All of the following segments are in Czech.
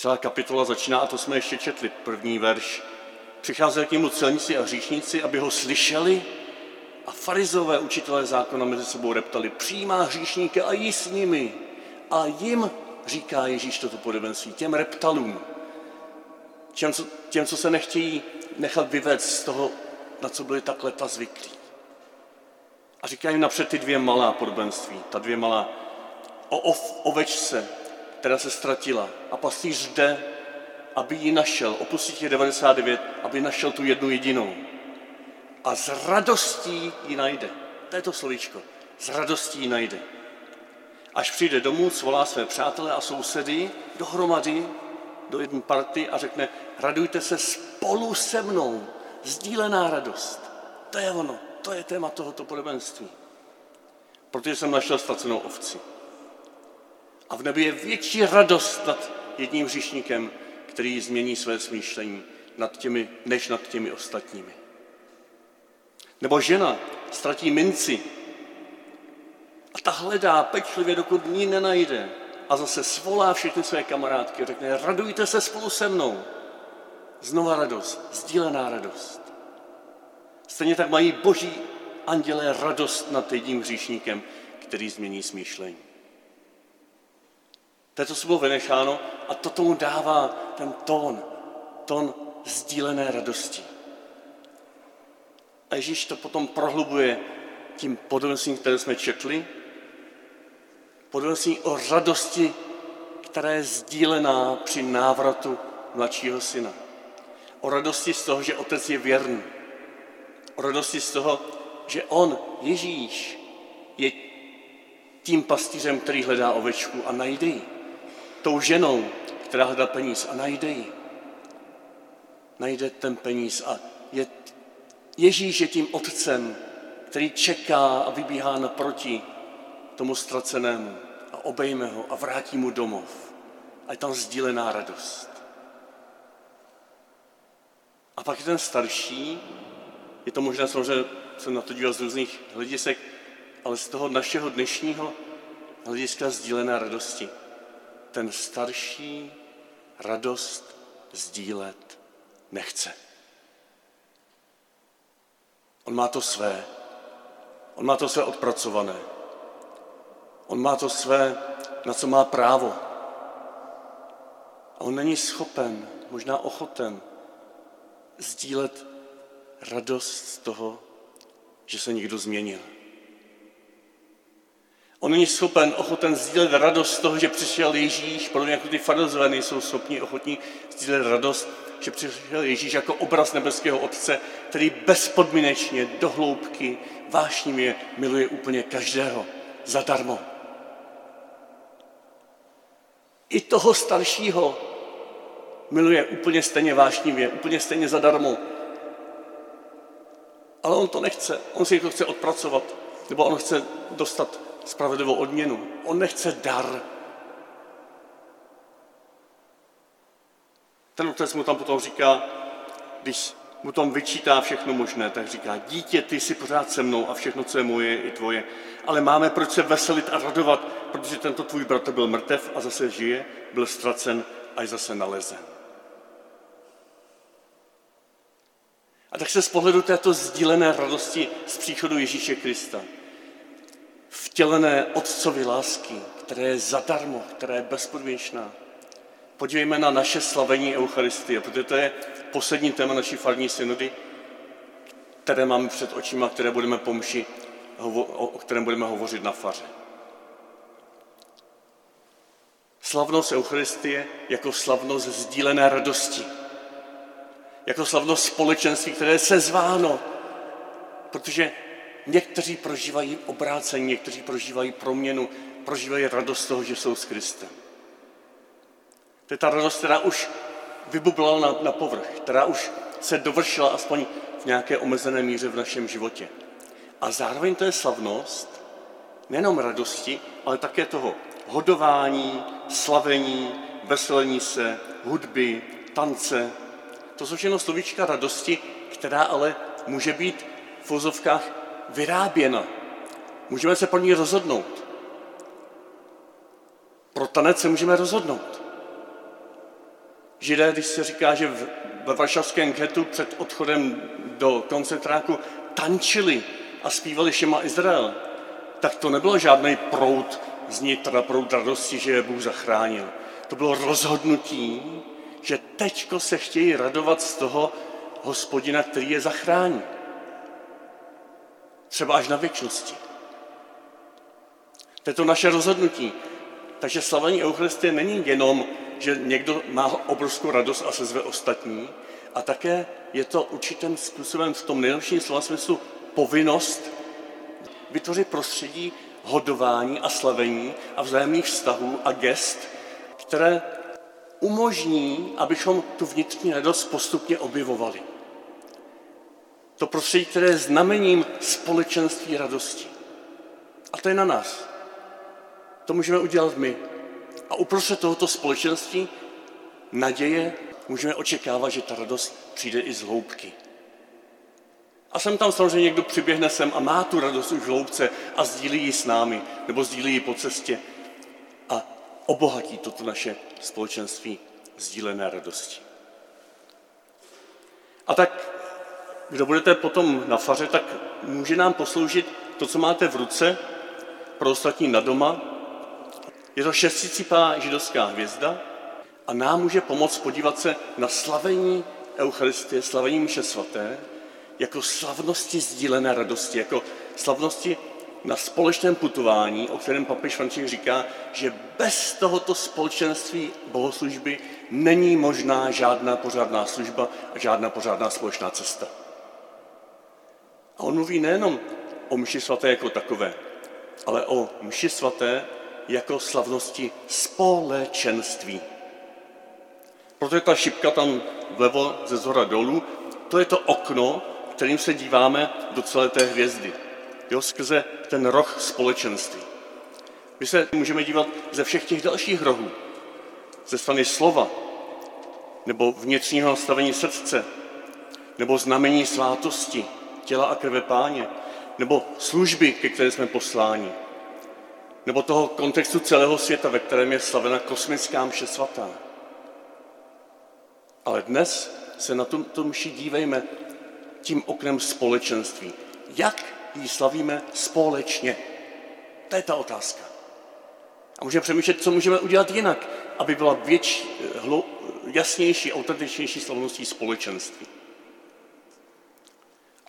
Celá kapitola začíná, a to jsme ještě četli, první verš. Přicházeli k němu celníci a hříšníci, aby ho slyšeli a farizové učitelé zákona mezi sebou reptali, přijímá hříšníky a jí s nimi. A jim říká Ježíš toto podobenství, těm reptalům, těm co, těm, co se nechtějí nechat vyvést z toho, na co byli tak leta zvyklí. A říká jim napřed ty dvě malá podobenství, ta dvě malá o ov, ovečce, která se ztratila a pastýř jde, aby ji našel, opustí těch 99, aby našel tu jednu jedinou. A s radostí ji najde. To je to slovíčko. S radostí ji najde. Až přijde domů, svolá své přátelé a sousedy dohromady do jedné party a řekne, radujte se spolu se mnou, sdílená radost. To je ono, to je téma tohoto podobenství. Protože jsem našel ztracenou ovci. A v nebi je větší radost nad jedním hříšníkem, který změní své smýšlení nad těmi, než nad těmi ostatními. Nebo žena ztratí minci a ta hledá pečlivě, dokud ní nenajde. A zase svolá všechny své kamarádky a řekne, radujte se spolu se mnou. Znova radost, sdílená radost. Stejně tak mají boží andělé radost nad jedním hříšníkem, který změní smýšlení. To je to, co bylo vynecháno a to tomu dává ten tón, tón sdílené radosti. A Ježíš to potom prohlubuje tím podobenstvím, které jsme četli, podobenství o radosti, která je sdílená při návratu mladšího syna. O radosti z toho, že otec je věrný. O radosti z toho, že on, Ježíš, je tím pastýřem, který hledá ovečku a najde ji. Tou ženou, která hledá peníz a najde ji. Najde ten peníz a je, Ježíš je tím otcem, který čeká a vybíhá naproti tomu ztracenému a obejme ho a vrátí mu domov. A je tam sdílená radost. A pak je ten starší, je to možná samozřejmě, jsem na to díval z různých hledisek, ale z toho našeho dnešního hlediska sdílené radosti. Ten starší radost sdílet nechce. On má to své. On má to své odpracované. On má to své, na co má právo. A on není schopen, možná ochoten, sdílet radost z toho, že se někdo změnil. On není schopen, ochoten sdílet radost z toho, že přišel Ježíš, podobně jako ty farizové nejsou schopni, ochotní sdílet radost, že přišel Ježíš jako obraz nebeského Otce, který bezpodmínečně, dohloubky, vášnivě miluje úplně každého, zadarmo. I toho staršího miluje úplně stejně vášnivě, úplně stejně zadarmo. Ale on to nechce, on si to chce odpracovat, nebo on chce dostat spravedlivou odměnu. On nechce dar. Ten otec mu tam potom říká, když mu tam vyčítá všechno možné, tak říká, dítě, ty jsi pořád se mnou a všechno, co je moje, je i tvoje. Ale máme proč se veselit a radovat, protože tento tvůj bratr byl mrtev a zase žije, byl ztracen a je zase nalezen. A tak se z pohledu této sdílené radosti z příchodu Ježíše Krista, vtělené otcovi lásky, které je zadarmo, která je bezpodmínečná, podívejme na naše slavení Eucharistie, protože to je poslední téma naší farní synody, které máme před očima, které budeme pomši, o kterém budeme hovořit na faře. Slavnost Eucharistie jako slavnost sdílené radosti. Jako slavnost společenství, které se zváno. Protože někteří prožívají obrácení, někteří prožívají proměnu, prožívají radost toho, že jsou s Kristem. To je ta radost, která už vybublala na, na povrch, která už se dovršila aspoň v nějaké omezené míře v našem životě. A zároveň to je slavnost nejenom radosti, ale také toho hodování, slavení, veselení se, hudby, tance. To jsou všechno slovíčka radosti, která ale může být v vozovkách vyráběna. Můžeme se pro ní rozhodnout. Pro tanec se můžeme rozhodnout. Židé, když se říká, že ve varšavském getu před odchodem do koncentráku tančili a zpívali Šema Izrael, tak to nebylo žádný prout znitra, prout radosti, že je Bůh zachránil. To bylo rozhodnutí, že teďko se chtějí radovat z toho hospodina, který je zachrání. Třeba až na věčnosti. To je to naše rozhodnutí. Takže slavení Eucharistie není jenom, že někdo má obrovskou radost a se zve ostatní, a také je to určitým způsobem v tom nejlepším slova smyslu povinnost vytvořit prostředí hodování a slavení a vzájemných vztahů a gest, které umožní, abychom tu vnitřní radost postupně objevovali. To prostředí, které je znamením společenství radosti. A to je na nás. To můžeme udělat my. A uprostřed tohoto společenství naděje můžeme očekávat, že ta radost přijde i z hloubky. A sem tam samozřejmě někdo přiběhne sem a má tu radost už v hloubce a sdílí ji s námi, nebo sdílí ji po cestě a obohatí toto naše společenství sdílené radosti. A tak, kdo budete potom na faře, tak může nám posloužit to, co máte v ruce, pro ostatní na doma. Je to šesticipá židovská hvězda a nám může pomoct podívat se na slavení Eucharistie, slavení mše svaté, jako slavnosti sdílené radosti, jako slavnosti na společném putování, o kterém papež František říká, že bez tohoto společenství bohoslužby není možná žádná pořádná služba a žádná pořádná společná cesta. A on mluví nejenom o mši svaté jako takové, ale o mši svaté jako slavnosti společenství. Proto je ta šipka tam vlevo ze zhora dolů, to je to okno, kterým se díváme do celé té hvězdy. Jo, skrze ten roh společenství. My se můžeme dívat ze všech těch dalších rohů. Ze strany slova, nebo vnitřního nastavení srdce, nebo znamení svátosti, těla a krve páně, nebo služby, ke které jsme posláni, nebo toho kontextu celého světa, ve kterém je slavena kosmická mše svatá. Ale dnes se na tomto mši dívejme tím oknem společenství. Jak ji slavíme společně? To je ta otázka. A můžeme přemýšlet, co můžeme udělat jinak, aby byla větší, hlo, jasnější, autentičnější slavností společenství.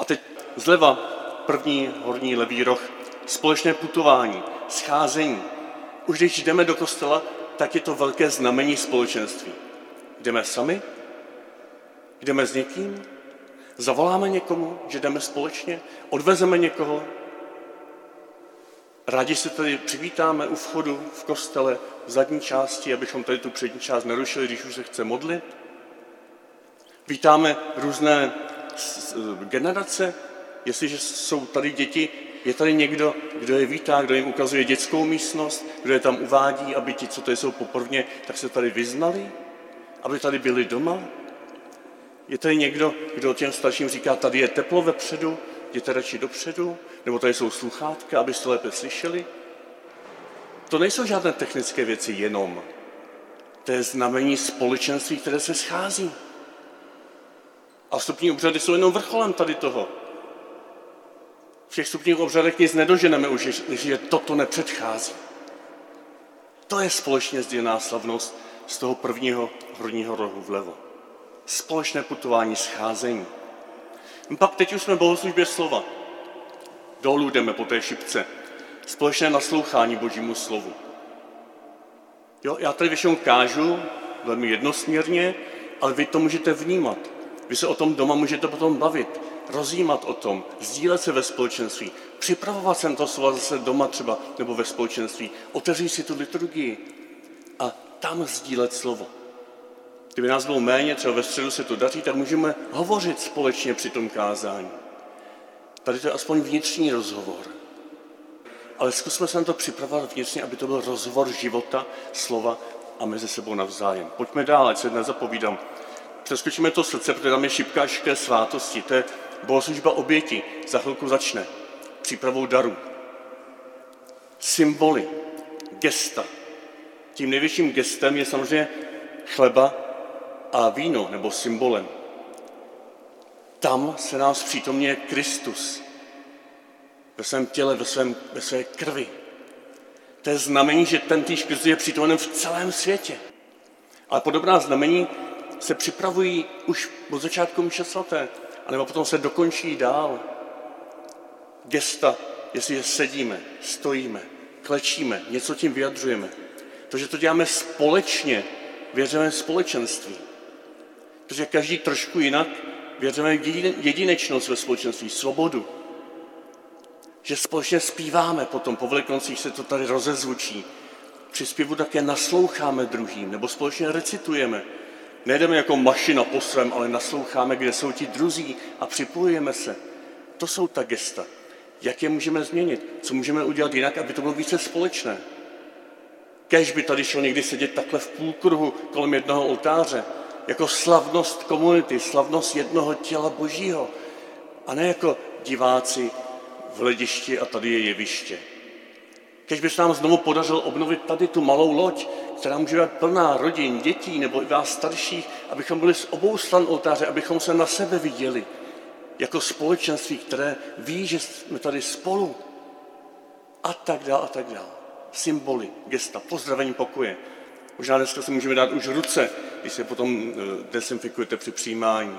A teď zleva první horní levý roh, společné putování, scházení. Už když jdeme do kostela, tak je to velké znamení společenství. Jdeme sami? Jdeme s někým? Zavoláme někomu, že jdeme společně? Odvezeme někoho? Rádi se tady přivítáme u vchodu v kostele v zadní části, abychom tady tu přední část nerušili, když už se chce modlit. Vítáme různé generace, jestliže jsou tady děti, je tady někdo, kdo je vítá, kdo jim ukazuje dětskou místnost, kdo je tam uvádí, aby ti, co tady jsou poprvně, tak se tady vyznali, aby tady byli doma, je tady někdo, kdo těm starším říká, tady je teplo vepředu, jděte radši dopředu, nebo tady jsou sluchátka, abyste lépe slyšeli? To nejsou žádné technické věci jenom. To je znamení společenství, které se schází. A vstupní obřady jsou jenom vrcholem tady toho. V těch vstupních obřadech nic nedoženeme už, že toto nepředchází. To je společně sdílená slavnost z toho prvního horního rohu vlevo společné putování, scházení. Pak teď už jsme bohoslužbě slova. Dolů jdeme po té šipce. Společné naslouchání Božímu slovu. Jo, já tady většinou kážu velmi jednosměrně, ale vy to můžete vnímat. Vy se o tom doma můžete potom bavit, rozjímat o tom, sdílet se ve společenství, připravovat sem to slova zase doma třeba nebo ve společenství, otevřít si tu liturgii a tam sdílet slovo. Kdyby nás bylo méně, třeba ve středu se to daří, tak můžeme hovořit společně při tom kázání. Tady to je aspoň vnitřní rozhovor. Ale zkusme se na to připravovat vnitřně, aby to byl rozhovor života, slova a mezi sebou navzájem. Pojďme dál, ať se nezapovídám. Přeskočíme to srdce, protože tam je šipka šké svátosti. To je bohoslužba oběti. Za chvilku začne. Přípravou darů. Symboly, gesta. Tím největším gestem je samozřejmě chleba a víno, nebo symbolem. Tam se nás přítomně Kristus ve svém těle, ve, svém, ve své krvi. To je znamení, že ten týž Kristus je přítomen v celém světě. Ale podobná znamení se připravují už od začátku mše svaté, anebo potom se dokončí dál. Gesta, jestli sedíme, stojíme, klečíme, něco tím vyjadřujeme. To, že to děláme společně, věříme společenství. Protože každý trošku jinak věříme jedinečnost ve společenství, svobodu. Že společně zpíváme potom, po veliknocích se to tady rozezvučí. Při zpěvu také nasloucháme druhým, nebo společně recitujeme. Nejdeme jako mašina po svém, ale nasloucháme, kde jsou ti druzí a připojujeme se. To jsou ta gesta. Jak je můžeme změnit? Co můžeme udělat jinak, aby to bylo více společné? Kež by tady šel někdy sedět takhle v půlkruhu kolem jednoho oltáře, jako slavnost komunity, slavnost jednoho těla božího, a ne jako diváci v hledišti a tady je jeviště. Kež by se nám znovu podařilo obnovit tady tu malou loď, která může být plná rodin, dětí nebo i vás starších, abychom byli z obou stran oltáře, abychom se na sebe viděli jako společenství, které ví, že jsme tady spolu a tak dále a tak dále. Symboly, gesta, pozdravení pokoje. Možná dneska se můžeme dát už ruce, když se potom eh, desinfikujete při přijímání.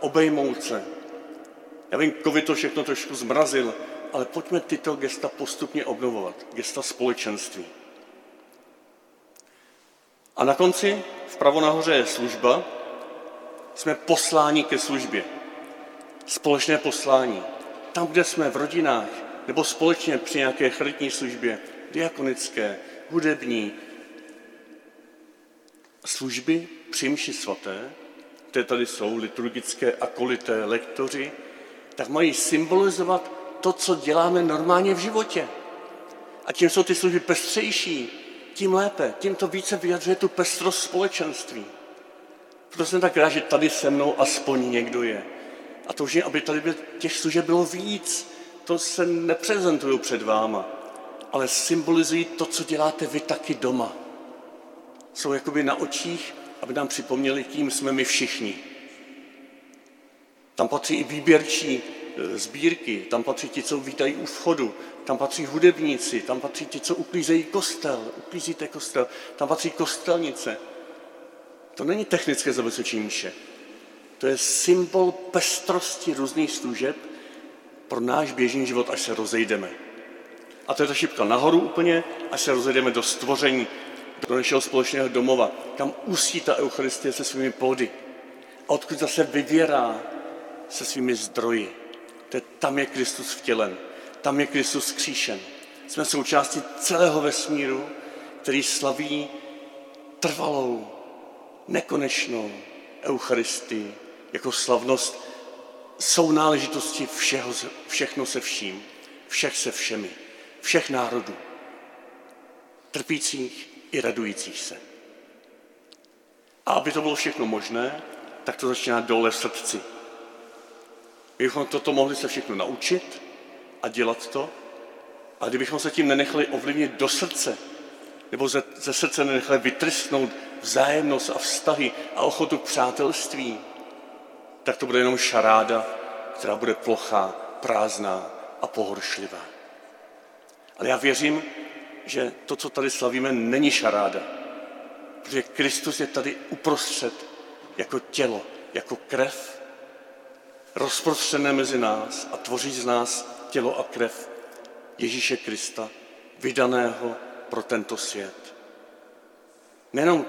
Obejmout se. Já vím, covid to všechno trošku zmrazil, ale pojďme tyto gesta postupně obnovovat. Gesta společenství. A na konci, vpravo nahoře je služba, jsme posláni ke službě. Společné poslání. Tam, kde jsme v rodinách, nebo společně při nějaké charitní službě, diakonické, hudební, služby při mši svaté, které tady jsou, liturgické akolité lektoři, tak mají symbolizovat to, co děláme normálně v životě. A tím jsou ty služby pestřejší, tím lépe, tím to více vyjadřuje tu pestrost společenství. Proto jsem tak rád, že tady se mnou aspoň někdo je. A to už je, aby tady byl, těch služeb bylo víc. To se neprezentuju před váma, ale symbolizují to, co děláte vy taky doma. Jsou jakoby na očích, aby nám připomněli, kým jsme my všichni. Tam patří i výběrčí sbírky, tam patří ti, co vítají u vchodu, tam patří hudebníci, tam patří ti, co uklízejí kostel, uklízíte kostel, tam patří kostelnice. To není technické zabezpečení mše. To je symbol pestrosti různých služeb pro náš běžný život, až se rozejdeme. A to je ta šipka nahoru úplně, až se rozejdeme do stvoření, do našeho společného domova, kam usí ta Eucharistie se svými plody. A odkud zase vyvěrá se svými zdroji. To je, tam je Kristus vtělen, tam je Kristus kříšen. Jsme součástí celého vesmíru, který slaví trvalou, nekonečnou Eucharistii jako slavnost sounáležitosti všeho, všechno se vším, všech se všemi, všech národů, trpících i radujících se. A aby to bylo všechno možné, tak to začíná dole v srdci. My bychom toto mohli se všechno naučit a dělat to, a kdybychom se tím nenechali ovlivnit do srdce, nebo ze, ze srdce nenechali vytrstnout vzájemnost a vztahy a ochotu k přátelství, tak to bude jenom šaráda, která bude plochá, prázdná a pohoršlivá. Ale já věřím, že to, co tady slavíme, není šaráda, protože Kristus je tady uprostřed jako tělo, jako krev, rozprostřené mezi nás a tvoří z nás tělo a krev Ježíše Krista, vydaného pro tento svět. Nejenom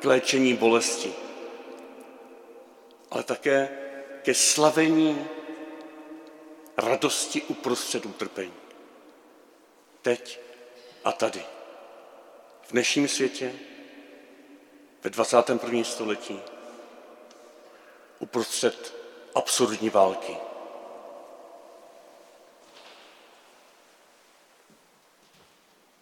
k léčení bolesti, ale také ke slavení radosti uprostřed utrpení. Teď a tady. V dnešním světě, ve 21. století, uprostřed absurdní války.